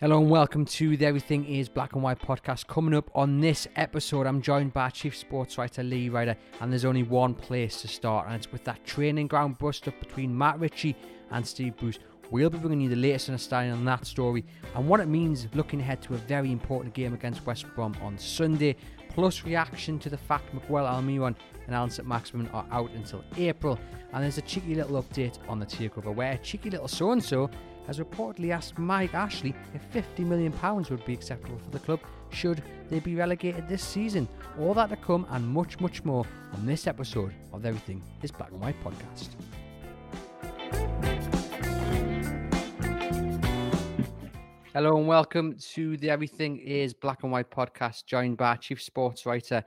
Hello and welcome to the Everything is Black and White podcast. Coming up on this episode, I'm joined by Chief Sports Writer Lee Ryder, and there's only one place to start, and it's with that training ground bust up between Matt Ritchie and Steve Bruce. We'll be bringing you the latest understanding on that story and what it means looking ahead to a very important game against West Brom on Sunday, plus reaction to the fact Miguel Almiron and Allan Saint-Maximin are out until April. And there's a cheeky little update on the takeover where cheeky little so and so has reportedly asked Mike Ashley if £50 million would be acceptable for the club should they be relegated this season. All that to come and much, much more on this episode of Everything is Black and White podcast. Hello and welcome to the Everything is Black and White podcast, joined by Chief Sports Writer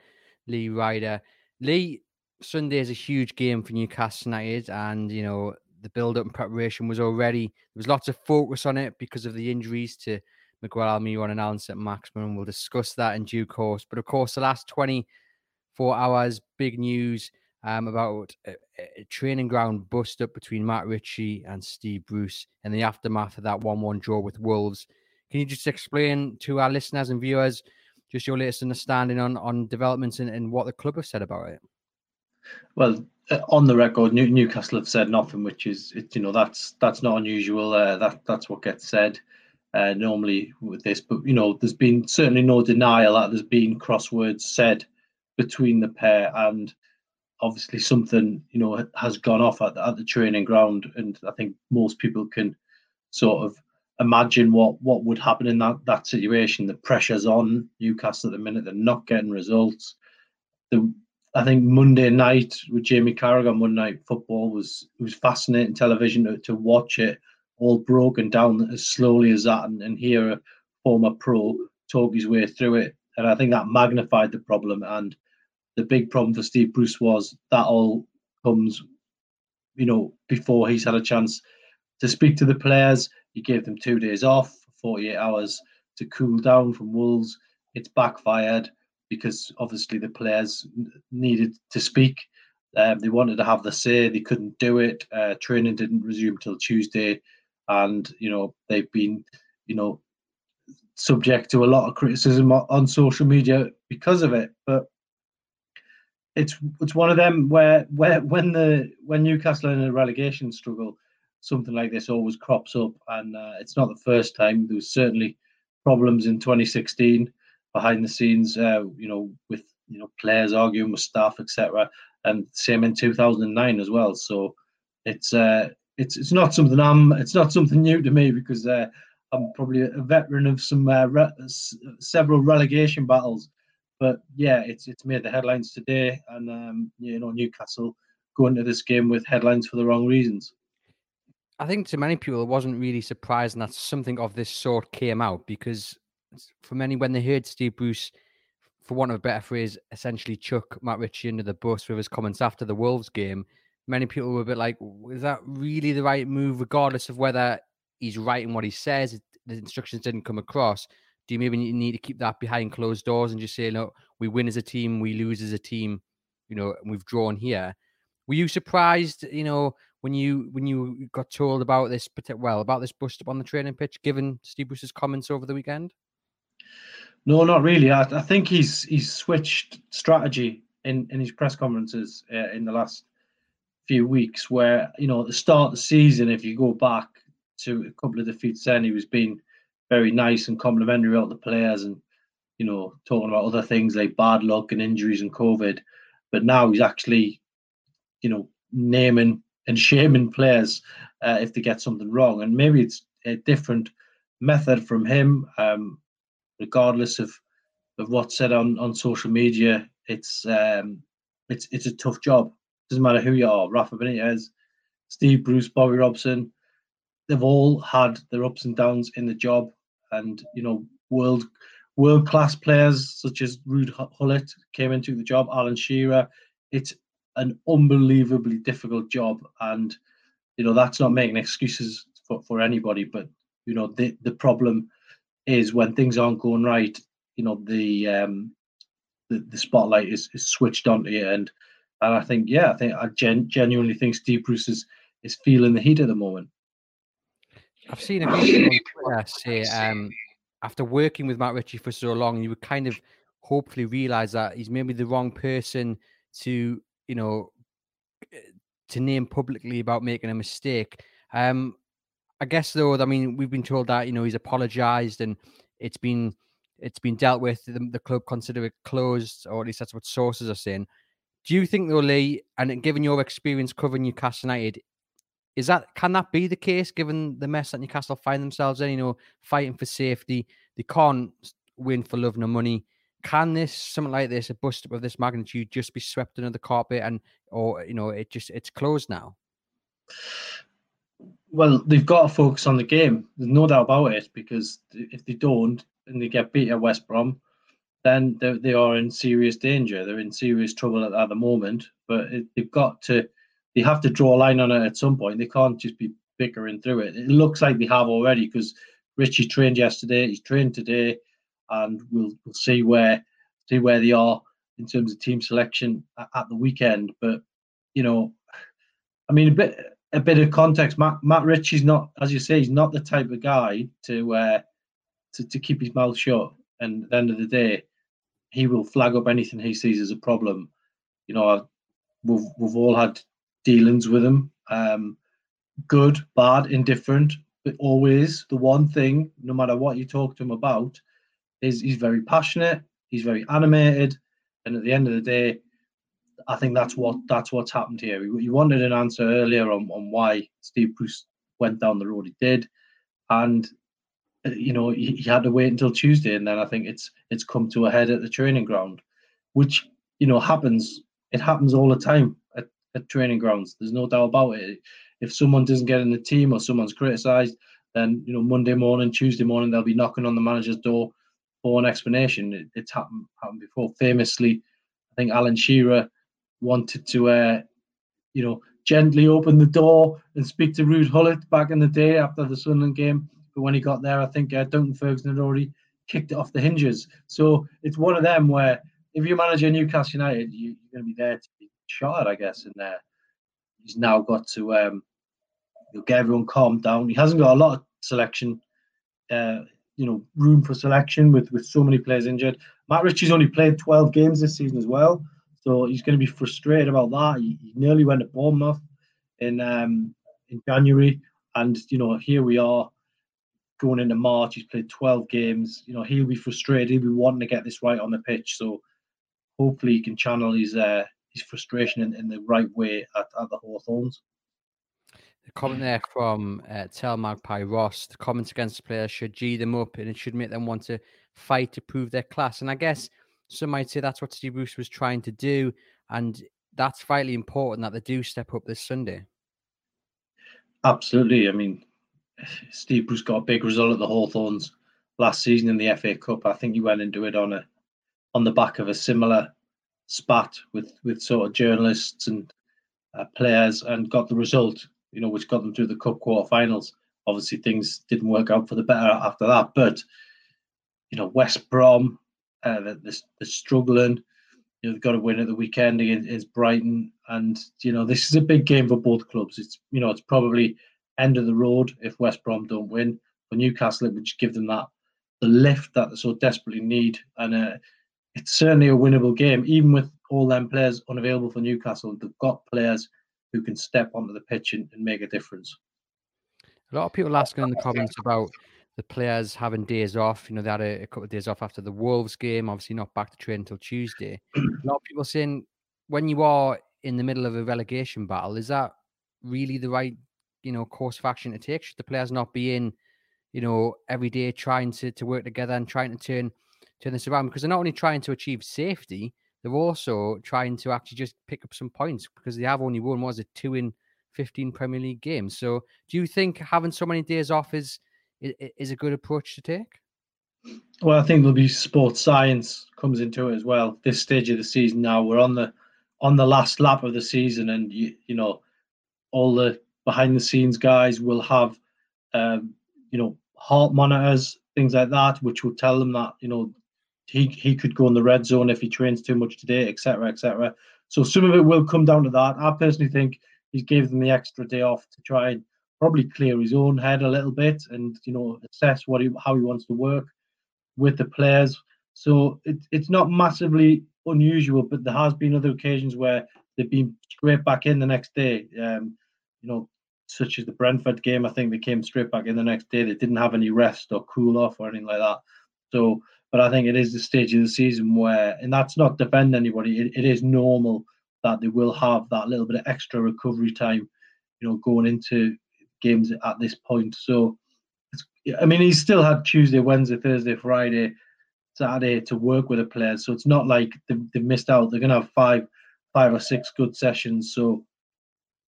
Lee Ryder. Lee, Sunday is a huge game for Newcastle United, and you know the build-up and preparation was already there was lots of focus on it because of the injuries to Miguel Almiron and Allan Saint-Maximin. We'll discuss that in due course. But of course, the last 24 hours, big news um, about a, a, training ground bust up between Matt Ritchie and Steve Bruce in the aftermath of that 1-1 draw with Wolves. Can you just explain to our listeners and viewers just your latest understanding on on developments and, and what the club have said about it? Well, uh, on the record, New, Newcastle have said nothing, which is it, you know that's that's not unusual. Uh, that that's what gets said uh, normally with this. But you know, there's been certainly no denial that there's been crosswords said between the pair, and obviously something you know has gone off at, at the training ground, and I think most people can sort of imagine what what would happen in that that situation. The pressure's on Newcastle at the minute; they're not getting results. The I think Monday night with Jamie Carragher on Monday Night Football was was fascinating television to, to watch it all broken down as slowly as that and, and hear a former pro talk his way through it. And I think that magnified the problem. And the big problem for Steve Bruce was that all comes, you know, before he's had a chance to speak to the players. He gave them two days off, 48 hours to cool down from Wolves. It's backfired because obviously the players needed to speak. Um, they wanted to have the say. They couldn't do it. Uh, training didn't resume till Tuesday, and you know they've been, you know, subject to a lot of criticism on social media because of it. But it's it's one of them where where when the when Newcastle in a relegation struggle, something like this always crops up, and uh, it's not the first time. There was certainly problems in 2016 behind the scenes, uh, you know, with you know players arguing with staff, etc. And same in 2009 as well. So it's uh, it's it's not something I'm it's not something new to me because uh, I'm probably a veteran of some uh, re- several relegation battles. But yeah, it's it's made the headlines today, and um, you know Newcastle going to this game with headlines for the wrong reasons. I think to many people it wasn't really surprising that something of this sort came out because for many when they heard Steve Bruce, for want of a better phrase, essentially chuck Matt Ritchie under the bus with his comments after the Wolves game, many people were a bit like, is that really the right move, regardless of whether he's right in what he says? The instructions didn't come across. Do you maybe need to keep that behind closed doors and just say, no, we win as a team, we lose as a team, you know, and we've drawn here? Were you surprised, you know, when you when you got told about this, well, about this bust up on the training pitch, given Steve Bruce's comments over the weekend? No, not really. I, I think he's he's switched strategy in in his press conferences uh, in the last few weeks. Where you know at the start of the season, if you go back to a couple of defeats, then he was being very nice and complimentary about the players, and you know talking about other things like bad luck and injuries and COVID. But now he's actually, you know, naming and shaming players uh, if they get something wrong, and maybe it's a different method from him. Um, regardless of of what's said on on social media. It's um, it's it's a tough job. Doesn't matter who you are. Rafa Benitez, Steve Bruce, Bobby Robson. They've all had their ups and downs in the job. and you know world world class players such as Ruud Gullit came into the job, Alan Shearer. It's an unbelievably difficult job, and you know that's not making excuses for, for anybody. But you know the the problem is when things aren't going right. You know the um, the, the spotlight is, is switched onto you, and and I think yeah, I think I gen- genuinely think Steve Bruce is is feeling the heat at the moment. I've seen a few say um, after working with Matt Ritchie for so long, you would kind of hopefully realize that he's maybe the wrong person to, you know, eh, to name publicly about making a mistake. Um, I guess though, I mean, we've been told that you know he's apologized and it's been it's been dealt with. The, the club consider it closed, or at least that's what sources are saying. Do you think though, Lee, and given your experience covering Newcastle United, is that can that be the case given the mess that Newcastle find themselves in? You know, fighting for safety, they can't win for love nor money. Can this something like this, a bust up of this magnitude, just be swept under the carpet and, or you know, it just it's closed now? Well, they've got to focus on the game. There's no doubt about it because if they don't and they get beat at West Brom, then they, are in serious danger. They're in serious trouble at, at the moment. But it, they've got to they have to draw a line on it at some point. They can't just be bickering through it. It looks like they have already because Ritchie trained yesterday. He's trained today, and we'll we'll see where see where they are in terms of team selection at, at the weekend. But you know, I mean, a bit a bit of context. Matt Matt Ritchie's not, as you say, he's not the type of guy to uh, to to keep his mouth shut. And at the end of the day, he will flag up anything he sees as a problem. You know, we've we've all had dealings with him. Um, good, bad, indifferent, but always the one thing, no matter what you talk to him about, is he's very passionate, he's very animated, and at the end of the day, I think that's what that's what's happened here. You wanted an answer earlier on, on why Steve Bruce went down the road he did, and uh, you know he, had to wait until Tuesday, and then I think it's it's come to a head at the training ground, which you know happens. It happens all the time at training grounds. There's no doubt about it. If someone doesn't get in the team or someone's criticised, then you know Monday morning, Tuesday morning, they'll be knocking on the manager's door for an explanation. It, it's happened happened before. Famously, I think Alan Shearer wanted to, uh, you know, gently open the door and speak to Ruud Gullit back in the day after the Sunderland game. But when he got there, I think uh, Duncan Ferguson had already kicked it off the hinges. So it's one of them where if you manage a Newcastle United, you, are going to be there to be shot, I guess, And there. He's now got to um, get everyone calmed down. He hasn't got a lot of selection, uh, you know, room for selection with with so many players injured. Matt Ritchie's only played 12 games this season as well, so he's going to be frustrated about that. He, nearly went to Bournemouth in um, in January, and you know, here we are going into March. He's played 12 games. You know, he'll be frustrated. He'll be wanting to get this right on the pitch. So hopefully, he can channel his uh, his frustration in, in the right way at, at the Hawthorns. The comment there from uh, Tell Magpie Ross, the comments against the players should G them up and it should make them want to fight to prove their class. And I guess some might say that's what Steve Bruce was trying to do. And that's vitally important that they do step up this Sunday. Absolutely. I mean, Steve Bruce got a big result at the Hawthorns last season in the FA Cup. I think he went into it on a on the back of a similar spat with with sort of journalists and uh, players and got the result, you know, which got them through the cup quarterfinals. Obviously, things didn't work out for the better after that, but you know, West Brom, uh, they're, they're struggling. You know, they've got to win at the weekend against Brighton, and you know, this is a big game for both clubs. It's you know, it's probably end of the road if West Brom don't win. For Newcastle, it would give them that the lift that they so desperately need, and uh, it's certainly a winnable game, even with all them players unavailable for Newcastle. They've got players who can step onto the pitch and, and make a difference. A lot of people asking in the comments about the players having days off. You know, they had a, a, couple of days off after the Wolves game, obviously not back to train until Tuesday. a lot of people saying when you are in the middle of a relegation battle, is that really the right, you know, course of action to take? Should the players not be in, you know, every day trying to, to work together and trying to turn turn this around because they're not only trying to achieve safety, they're also trying to actually just pick up some points because they have only won, was it two in 15 Premier League games? So do you think having so many days off is is, a good approach to take? Well, I think there'll be sports science comes into it as well. This stage of the season now, we're on the on the last lap of the season, and you you know all the behind the scenes guys will have um, you know heart monitors, things like that, which will tell them that you know he he could go in the red zone if he trains too much today, etc., etc. So some of it will come down to that. I personally think he's gave them the extra day off to try and probably clear his own head a little bit and you know assess what he how he wants to work with the players. So it, it's not massively unusual, but there has been other occasions where they've been straight back in the next day. Um, you know, such as the Brentford game, I think they came straight back in the next day. They didn't have any rest or cool off or anything like that. So, but I think it is the stage of the season where, and that's not defend anybody. It, it is normal that they will have that little bit of extra recovery time, you know, going into games at this point. So, I mean, he's still had Tuesday, Wednesday, Thursday, Friday, Saturday to work with the players. So it's not like they've, they've missed out. They're going to have five, five or six good sessions. So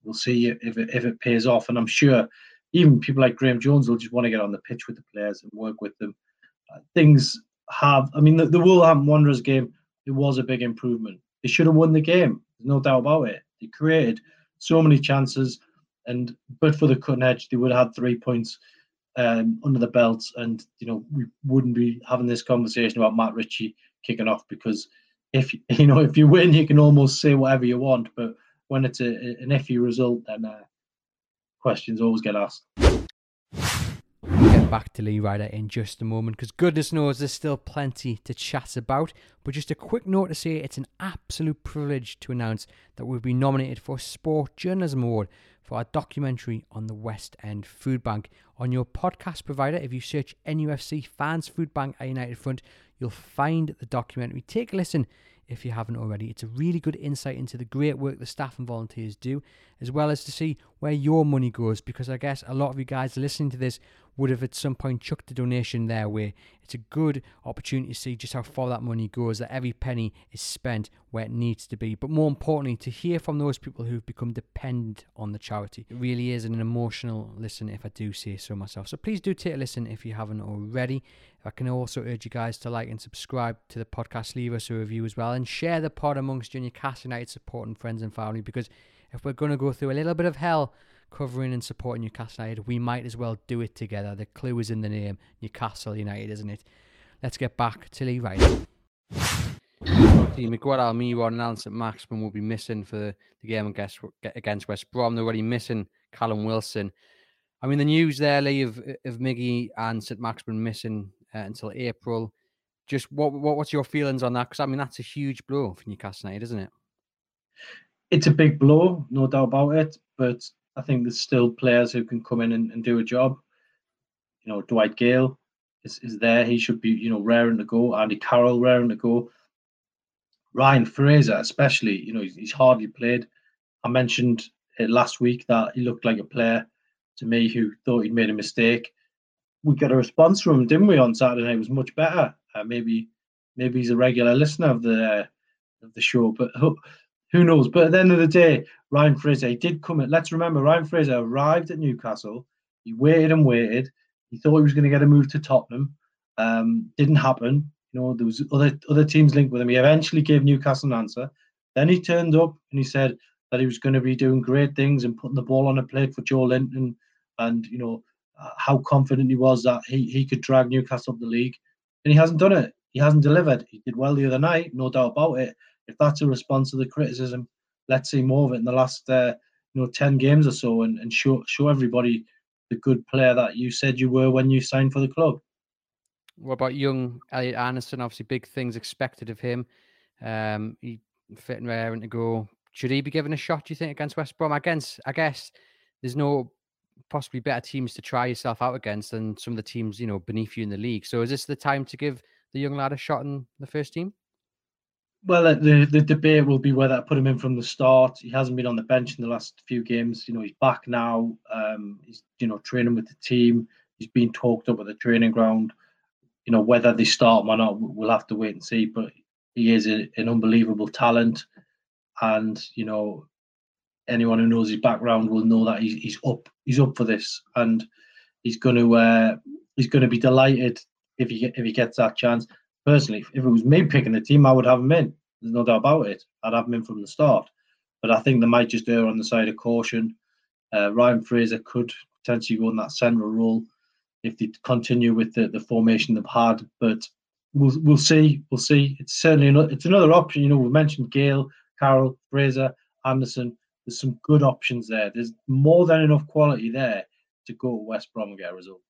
we'll see if it, if it pays off. And I'm sure even people like Graeme Jones will just want to get on the pitch with the players and work with them. Uh, things have, I mean, the, the Wolverhampton Wanderers game, it was a big improvement. They should have won the game. There's no doubt about it. They created so many chances, and but for the cutting edge, they would have had three points um, under the belt, and you know we wouldn't be having this conversation about Matt Ritchie kicking off because if you know if you win, you can almost say whatever you want, but when it's a, an iffy result, then uh, questions always get asked. Get back to Lee Ryder in just a moment because goodness knows there's still plenty to chat about. But just a quick note to say it's an absolute privilege to announce that we've been nominated for Sport Journalism Award for our documentary on the West End Food Bank. On your podcast provider, if you search NUFC Fans Food Bank at United Front, you'll find the documentary. Take a listen if you haven't already. It's a really good insight into the great work the staff and volunteers do, as well as to see where your money goes, because I guess a lot of you guys listening to this would have at some point chucked a donation their way. It's a good opportunity to see just how far that money goes, that every penny is spent where it needs to be. But more importantly, to hear from those people who've become dependent on the charity. It really is an emotional listen, if I do say so myself. So please do take a listen if you haven't already. I can also urge you guys to like and subscribe to the podcast, leave us a review as well, and share the pod amongst your Newcastle United supporting friends and family because if we're going to go through a little bit of hell covering and supporting Newcastle United, we might as well do it together. The clue is in the name, Newcastle United, isn't it? Let's get back to Lee Ryder. Miguel Almiron and Allan Saint-Maximin will be missing for the game against, against West Brom. They're already missing Callum Wilson. I mean, the news there, Lee, of, of Miggy and Saint-Maximin missing uh, until April. Just what, what what's your feelings on that? Because I mean, that's a huge blow for Newcastle United, isn't it? It's a big blow, no doubt about it. But I think there's still players who can come in and, and do a job. You know, Dwight Gayle is, is there. He should be, you know, raring to go. Andy Carroll raring to go. Ryan Fraser, especially, you know, he's, he's hardly played. I mentioned it last week that he looked like a player to me who thought he'd made a mistake. We got a response from him, didn't we, on Saturday? It was much better. Uh, maybe, maybe he's a regular listener of the uh, of the show, but who knows? But at the end of the day, Ryan Fraser did come in. Let's remember, Ryan Fraser arrived at Newcastle. He waited and waited. He thought he was going to get a move to Tottenham. Um, didn't happen. You know, there was other other teams linked with him. He eventually gave Newcastle an answer. Then he turned up and he said that he was going to be doing great things and putting the ball on a plate for Joelinton, and you know uh, how confident he was that he he could drag Newcastle up the league, and he hasn't done it. He hasn't delivered. He did well the other night, no doubt about it. If that's a response to the criticism, let's see more of it in the last uh, you know ten games or so, and, and show show everybody the good player that you said you were when you signed for the club. What about young Elliot Anderson? Obviously, big things expected of him. Um, he fit and to go. Should he be given a shot? Do you think against West Brom? Against, I guess there's no possibly better teams to try yourself out against than some of the teams you know beneath you in the league. So is this the time to give the young lad a shot in the first team? Well, the the debate will be whether I put him in from the start. He hasn't been on the bench in the last few games. You know, he's back now. Um, he's you know training with the team. He's been talked up at the training ground. You know, whether they start him or not, we'll have to wait and see. But he is a, an unbelievable talent, and you know, anyone who knows his background will know that he's, he's up. He's up for this, and he's going to uh, he's going to be delighted if he if he gets that chance. Personally, if it was me picking the team, I would have him in. There's no doubt about it. I'd have him in from the start. But I think they might just err on the side of caution. Uh, Ryan Fraser could potentially go in that central role if they continue with the, the formation they've had. But we'll we'll see. We'll see. It's certainly it's another option. You know, we've mentioned Gayle, Carroll, Fraser, Anderson. There's some good options there. There's more than enough quality there to go to West Brom and get a result.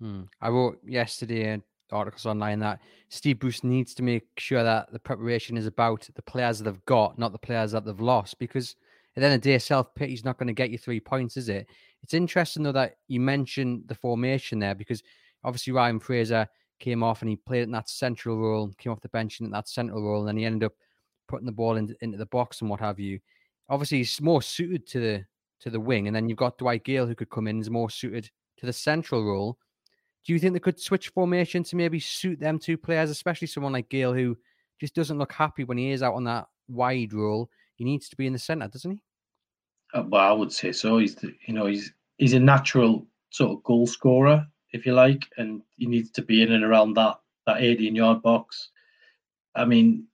Hmm. I wrote yesterday articles online that Steve Bruce needs to make sure that the preparation is about the players that they've got, not the players that they've lost. Because at the end of the day, self pity is not going to get you three points, is it? It's interesting though that you mentioned the formation there because obviously Ryan Fraser came off and he played in that central role, came off the bench in that central role, and then he ended up putting the ball in, into the box and what have you. Obviously, he's more suited to the to the wing, and then you've got Dwight Gayle who could come in is more suited to the central role. Do you think they could switch formation to maybe suit them two players, especially someone like Gayle who just doesn't look happy when he is out on that wide role? He needs to be in the centre, doesn't he? Uh, well, I would say so. He's the, you know he's he's a natural sort of goal scorer, if you like, and he needs to be in and around that that 18 yard box. I mean,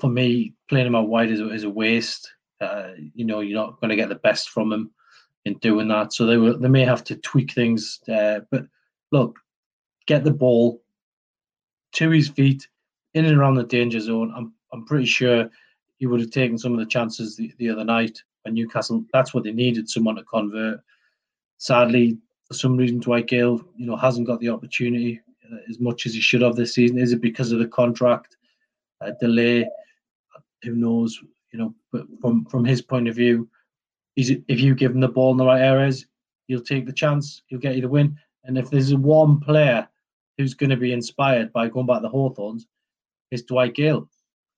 for me, playing him out wide is, is a waste. Uh, you know, you're not going to get the best from him in doing that. So they will, they may have to tweak things. Uh, but look, get the ball to his feet in and around the danger zone. I'm I'm pretty sure he would have taken some of the chances the, the other night when Newcastle. That's what they needed, someone to convert. Sadly, for some reason, Dwight Gayle, you know, hasn't got the opportunity uh, as much as he should have this season. Is it because of the contract uh, delay? Who knows? You know, but from from his point of view, he's, if you give him the ball in the right areas, he'll take the chance. He'll get you the win. And if there's one player who's going to be inspired by going back to the Hawthorns, it's Dwight Gayle.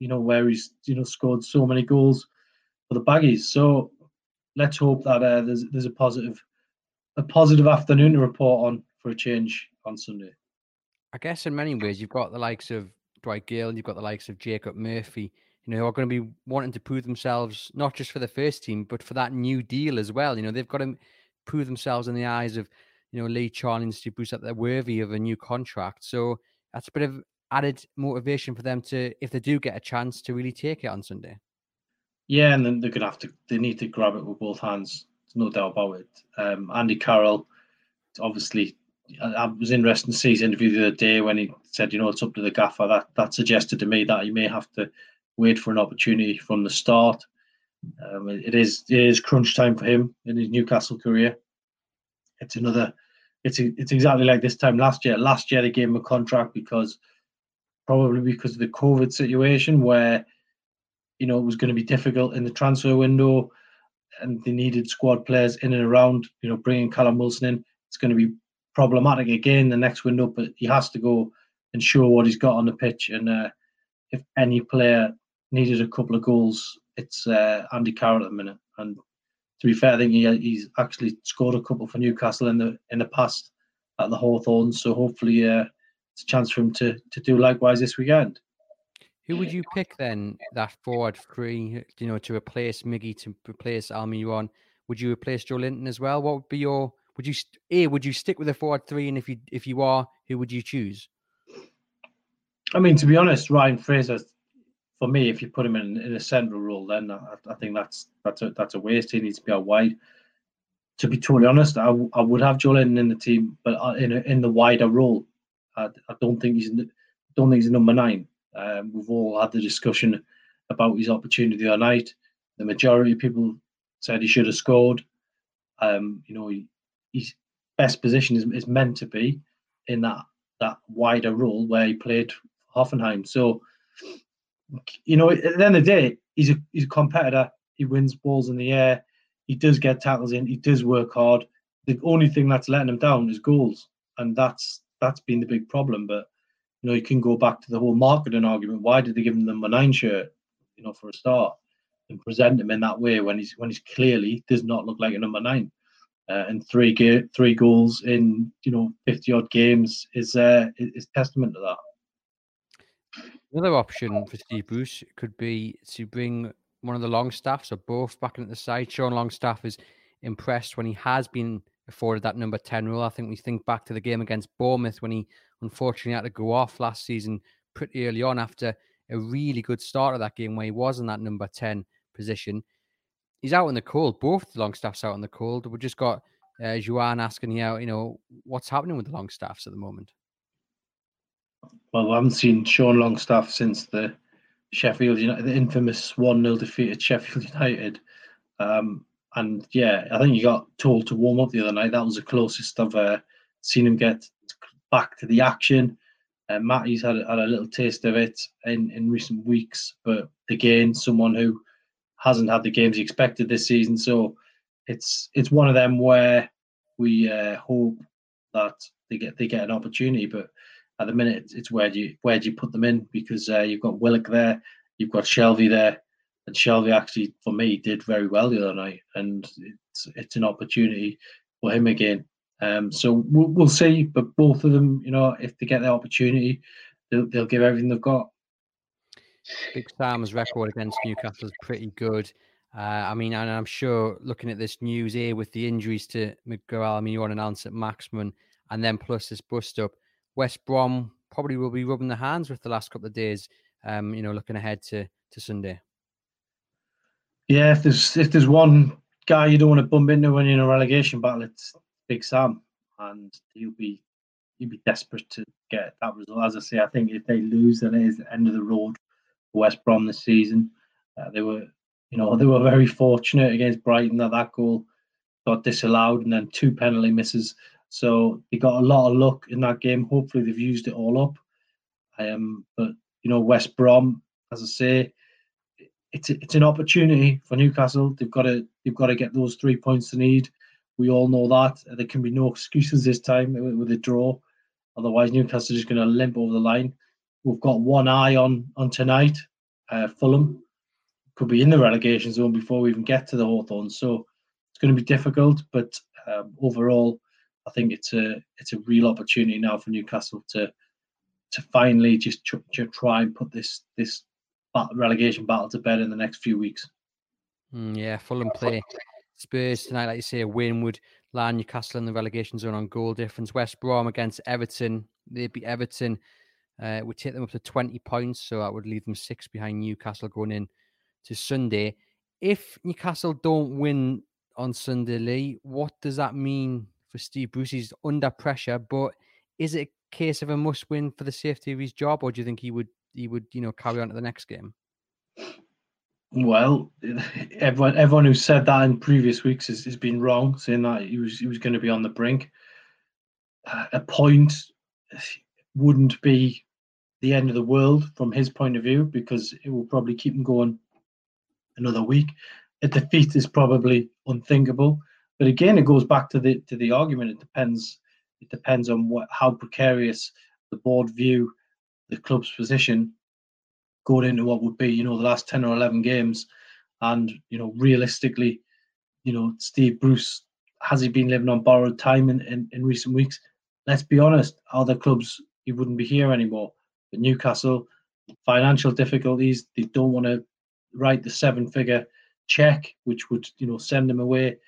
You know, where he's you know scored so many goals for the Baggies. So let's hope that uh, there's there's a positive a positive afternoon to report on for a change on Sunday. I guess in many ways you've got the likes of Dwight Gayle, and you've got the likes of Jacob Murphy, you know, who are going to be wanting to prove themselves not just for the first team, but for that new deal as well. You know, they've got to prove themselves in the eyes of, you know, Lee and Steve Bruce that they're worthy of a new contract. So that's a bit of added motivation for them to, if they do get a chance, to really take it on Sunday. Yeah, and then they're gonna have to. They need to grab it with both hands. There's no doubt about it. Um, Andy Carroll, obviously, I, I was interested to see his interview the other day when he said, you know, it's up to the gaffer. That that suggested to me that he may have to wait for an opportunity from the start. Um, it is it is crunch time for him in his Newcastle career. It's another. It's it's exactly like this time last year. Last year they gave him a contract because probably because of the COVID situation where you know it was going to be difficult in the transfer window, and they needed squad players in and around. You know, bringing Callum Wilson in, it's going to be problematic again the next window. But he has to go and show what he's got on the pitch. And uh, if any player needed a couple of goals, it's uh, Andy Carroll at the minute. And to be fair, I think he, he's actually scored a couple for Newcastle in the in the past at the Hawthorns. So hopefully, uh, it's a chance for him to to do likewise this weekend. Who would you pick then? That forward three, you know, to replace Miggy, to replace Almiron. Would you replace Joelinton as well? What would be your? Would you a? Would you stick with the forward three? And if you if you are, who would you choose? I mean, to be honest, Ryan Fraser, for me, if you put him in, in a central role, then I, I think that's that's a that's a waste. He needs to be out wide. To be totally honest, I, I would have Joelinton in the team, but uh, in a, in the wider role, I, I don't think he's don't think he's number nine. Um, we've all had the discussion about his opportunity the other night. The majority of people said he should have scored. Um, you know, he, his best position is, is meant to be in that that wider role where he played Hoffenheim. So, you know, at the end of the day, he's a he's a competitor. He wins balls in the air. He does get tackles in. He does work hard. The only thing that's letting him down is goals, and that's that's been the big problem. But you know, you can go back to the whole marketing argument. Why did they give him the number nine shirt? You know, for a start, and present him in that way when he's when he's clearly does not look like a number nine. Uh, and three three goals in you know fifty odd games is uh, is testament to that. Another option for Steve Bruce could be to bring one of the long Longstaffs or both back into the side. Sean Longstaff is impressed when he has been afforded that number 10 role. I think we think back to the game against Bournemouth when he unfortunately had to go off last season pretty early on after a really good start of that game where he was in that number 10 position. He's out in the cold. Both the Longstaffs out in the cold. We've just got uh, Juan asking here, you know, what's happening with the Longstaffs at the moment? Well, I haven't seen Sean Longstaff since the Sheffield United, the infamous 1 0 defeat at Sheffield United. Um, and yeah, I think he got told to warm up the other night. That was the closest I've uh, seen him get back to the action. Uh, Matty's had, had a little taste of it in, in recent weeks, but again, someone who hasn't had the games he expected this season. So it's it's one of them where we uh, hope that they get they get an opportunity, but at the minute it's where do you where do you put them in because uh, you've got Willock there, you've got Shelvey there, and Shelvey actually for me did very well the other night, and it's it's an opportunity for him again. Um, so we'll, we'll see, but both of them, you know, if they get the opportunity, they'll, they'll give everything they've got. Big Sam's record against Newcastle is pretty good. Uh, I mean, and I'm sure looking at this news here with the injuries to Miguel Almiron and Allan Saint-Maximin, and then plus this bust up, West Brom probably will be rubbing their hands with the last couple of days. Um, you know, looking ahead to to Sunday. Yeah, if there's if there's one guy you don't want to bump into when you're in a relegation battle, it's Big Sam, and he'll be he'll be desperate to get that result. As I say, I think if they lose, then it is the end of the road for West Brom this season. Uh, they were, you know, they were very fortunate against Brighton that that goal got disallowed, and then two penalty misses so they got a lot of luck in that game. Hopefully they've used it all up. Um, but you know, West Brom, as I say, it's it's an opportunity for Newcastle. They've got to they've got to get those three points they need. We all know that there can be no excuses this time with a draw. Otherwise, Newcastle is just going to limp over the line. We've got one eye on on tonight. Uh, Fulham could be in the relegation zone before we even get to the Hawthorns. So it's going to be difficult. But um, overall, I think it's a it's a real opportunity now for Newcastle to to finally just to try and put this this relegation battle to bed in the next few weeks. Mm, yeah, Fulham play Spurs tonight, like you say, a win would land Newcastle in the relegation zone on goal difference. West Brom against Everton, they beat Everton. Uh, would take them up to 20 points, so that would leave them six behind Newcastle going in to Sunday. If Newcastle don't win on Sunday, Lee, what does that mean for Steve Bruce. He's under pressure, but is it a case of a must win for the safety of his job, or do you think he would he would you know carry on to the next game? Well, everyone everyone who said that in previous weeks has, has been wrong, saying that he was he was going to be on the brink. Uh, a point wouldn't be the end of the world from his point of view because it will probably keep him going another week. A defeat is probably unthinkable. But again, it goes back to the to the argument. It depends. It depends on what how precarious the board view the club's position going into what would be, you know, the last ten or eleven games, and you know, realistically, you know, Steve Bruce has he been living on borrowed time in, in, in recent weeks? Let's be honest, other clubs he wouldn't be here anymore. But Newcastle, financial difficulties, they don't want to write the seven figure check, which would, you know, send them away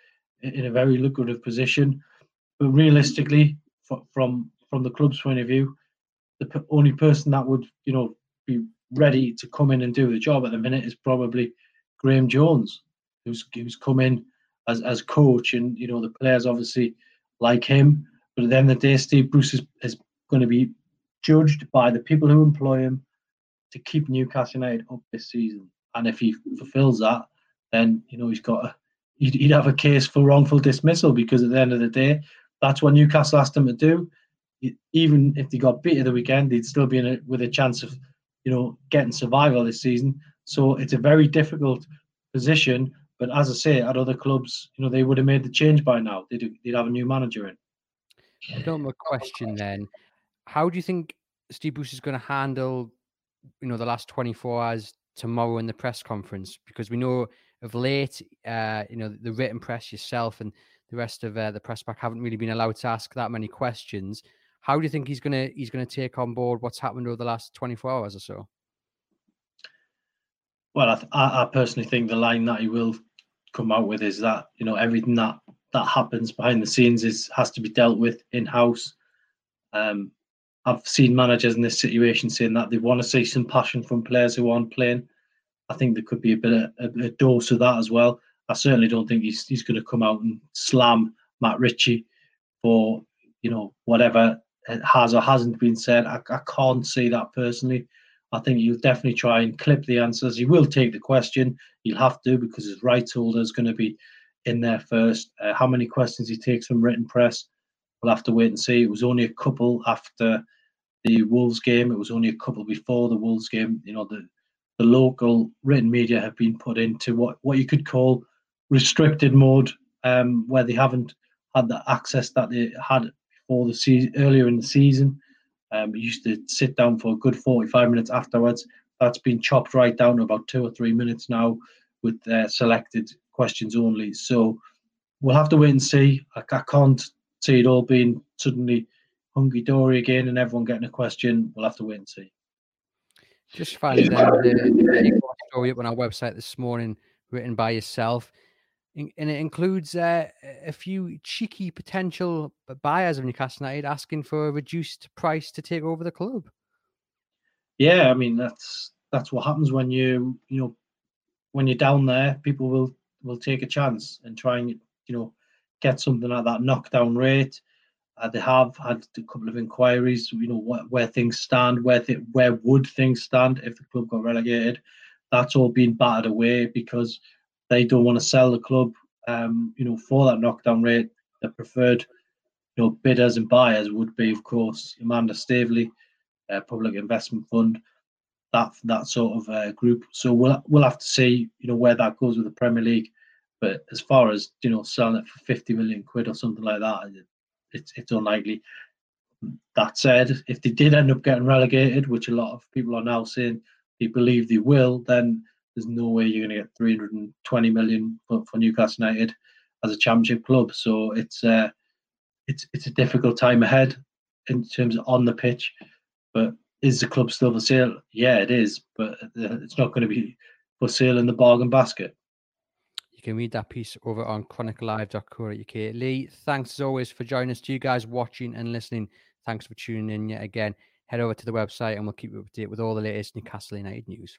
in a very lucrative position. But realistically, from from the club's point of view, the only person that would you know be ready to come in and do the job at the minute is probably Graeme Jones, who's who's come in as as coach, and you know the players obviously like him. But at the end of the day, Steve Bruce is, is going to be judged by the people who employ him to keep Newcastle United up this season. And if he fulfills that, then you know he's got a you'd, you'd have a case for wrongful dismissal because at the end of the day, that's what Newcastle asked them to do. Even if they got beat at the weekend, they'd still be in it with a chance of, you know, getting survival this season. So it's a very difficult position. But as I say, at other clubs, you know, they would have made the change by now. They'd, they'd have a new manager in. I've got Another question then: How do you think Steve Bruce is going to handle, you know, the last 24 hours tomorrow in the press conference? Because we know of late, uh, you know, the written press, yourself, and the rest of uh, the press pack haven't really been allowed to ask that many questions. How do you think he's gonna he's gonna take on board what's happened over the last 24 hours or so? Well, I, th- I personally think the line that he will come out with is that you know everything that that happens behind the scenes is has to be dealt with in house. Um, I've seen managers in this situation saying that they want to see some passion from players who aren't playing. I think there could be a bit of a, a dose of that as well. I certainly don't think he's he's going to come out and slam Matt Ritchie for you know whatever has or hasn't been said. I, I can't see that personally. I think he'll definitely try and clip the answers. He will take the question. He'll have to because his rights holder is going to be in there first. Uh, how many questions he takes from written press, we'll have to wait and see. It was only a couple after the Wolves game. It was only a couple before the Wolves game. You know, the the local written media have been put into what what you could call restricted mode, um, where they haven't had the access that they had before the season earlier in the season. Um, used to sit down for a good 45 minutes afterwards. That's been chopped right down to about two or three minutes now with uh, selected questions only. So we'll have to wait and see. I, I can't see it all being suddenly hunky dory again and everyone getting a question. We'll have to wait and see. Just the, the story up on our website this morning, written by yourself, and it includes uh, a few cheeky potential buyers of Newcastle United asking for a reduced price to take over the club. Yeah, I mean that's that's what happens when you you know when you're down there. People will will take a chance and try and you know get something at that knockdown rate. Uh, they have had a couple of inquiries, you know, what, where things stand, where th- where would things stand if the club got relegated. That's all been battered away because they don't want to sell the club, um, you know, for that knockdown rate. The preferred, you know, bidders and buyers would be, of course, Amanda Staveley, uh, Public Investment Fund, that that sort of uh, group. So we'll we'll have to see, you know, where that goes with the Premier League. But as far as you know, selling it for fifty million quid or something like that, it's it's unlikely. That said, if they did end up getting relegated, which a lot of people are now saying they believe they will, then there's no way you're going to get 320 million for, for Newcastle United as a championship club. So it's uh, it's it's a difficult time ahead in terms of on the pitch. But is the club still for sale? Yeah, it is, but it's not going to be for sale in the bargain basket. Can read that piece over on chroniclelive.co.uk. Lee, thanks as always for joining us. To you guys watching and listening, thanks for tuning in yet again. Head over to the website and we'll keep you up to date with all the latest Newcastle United news.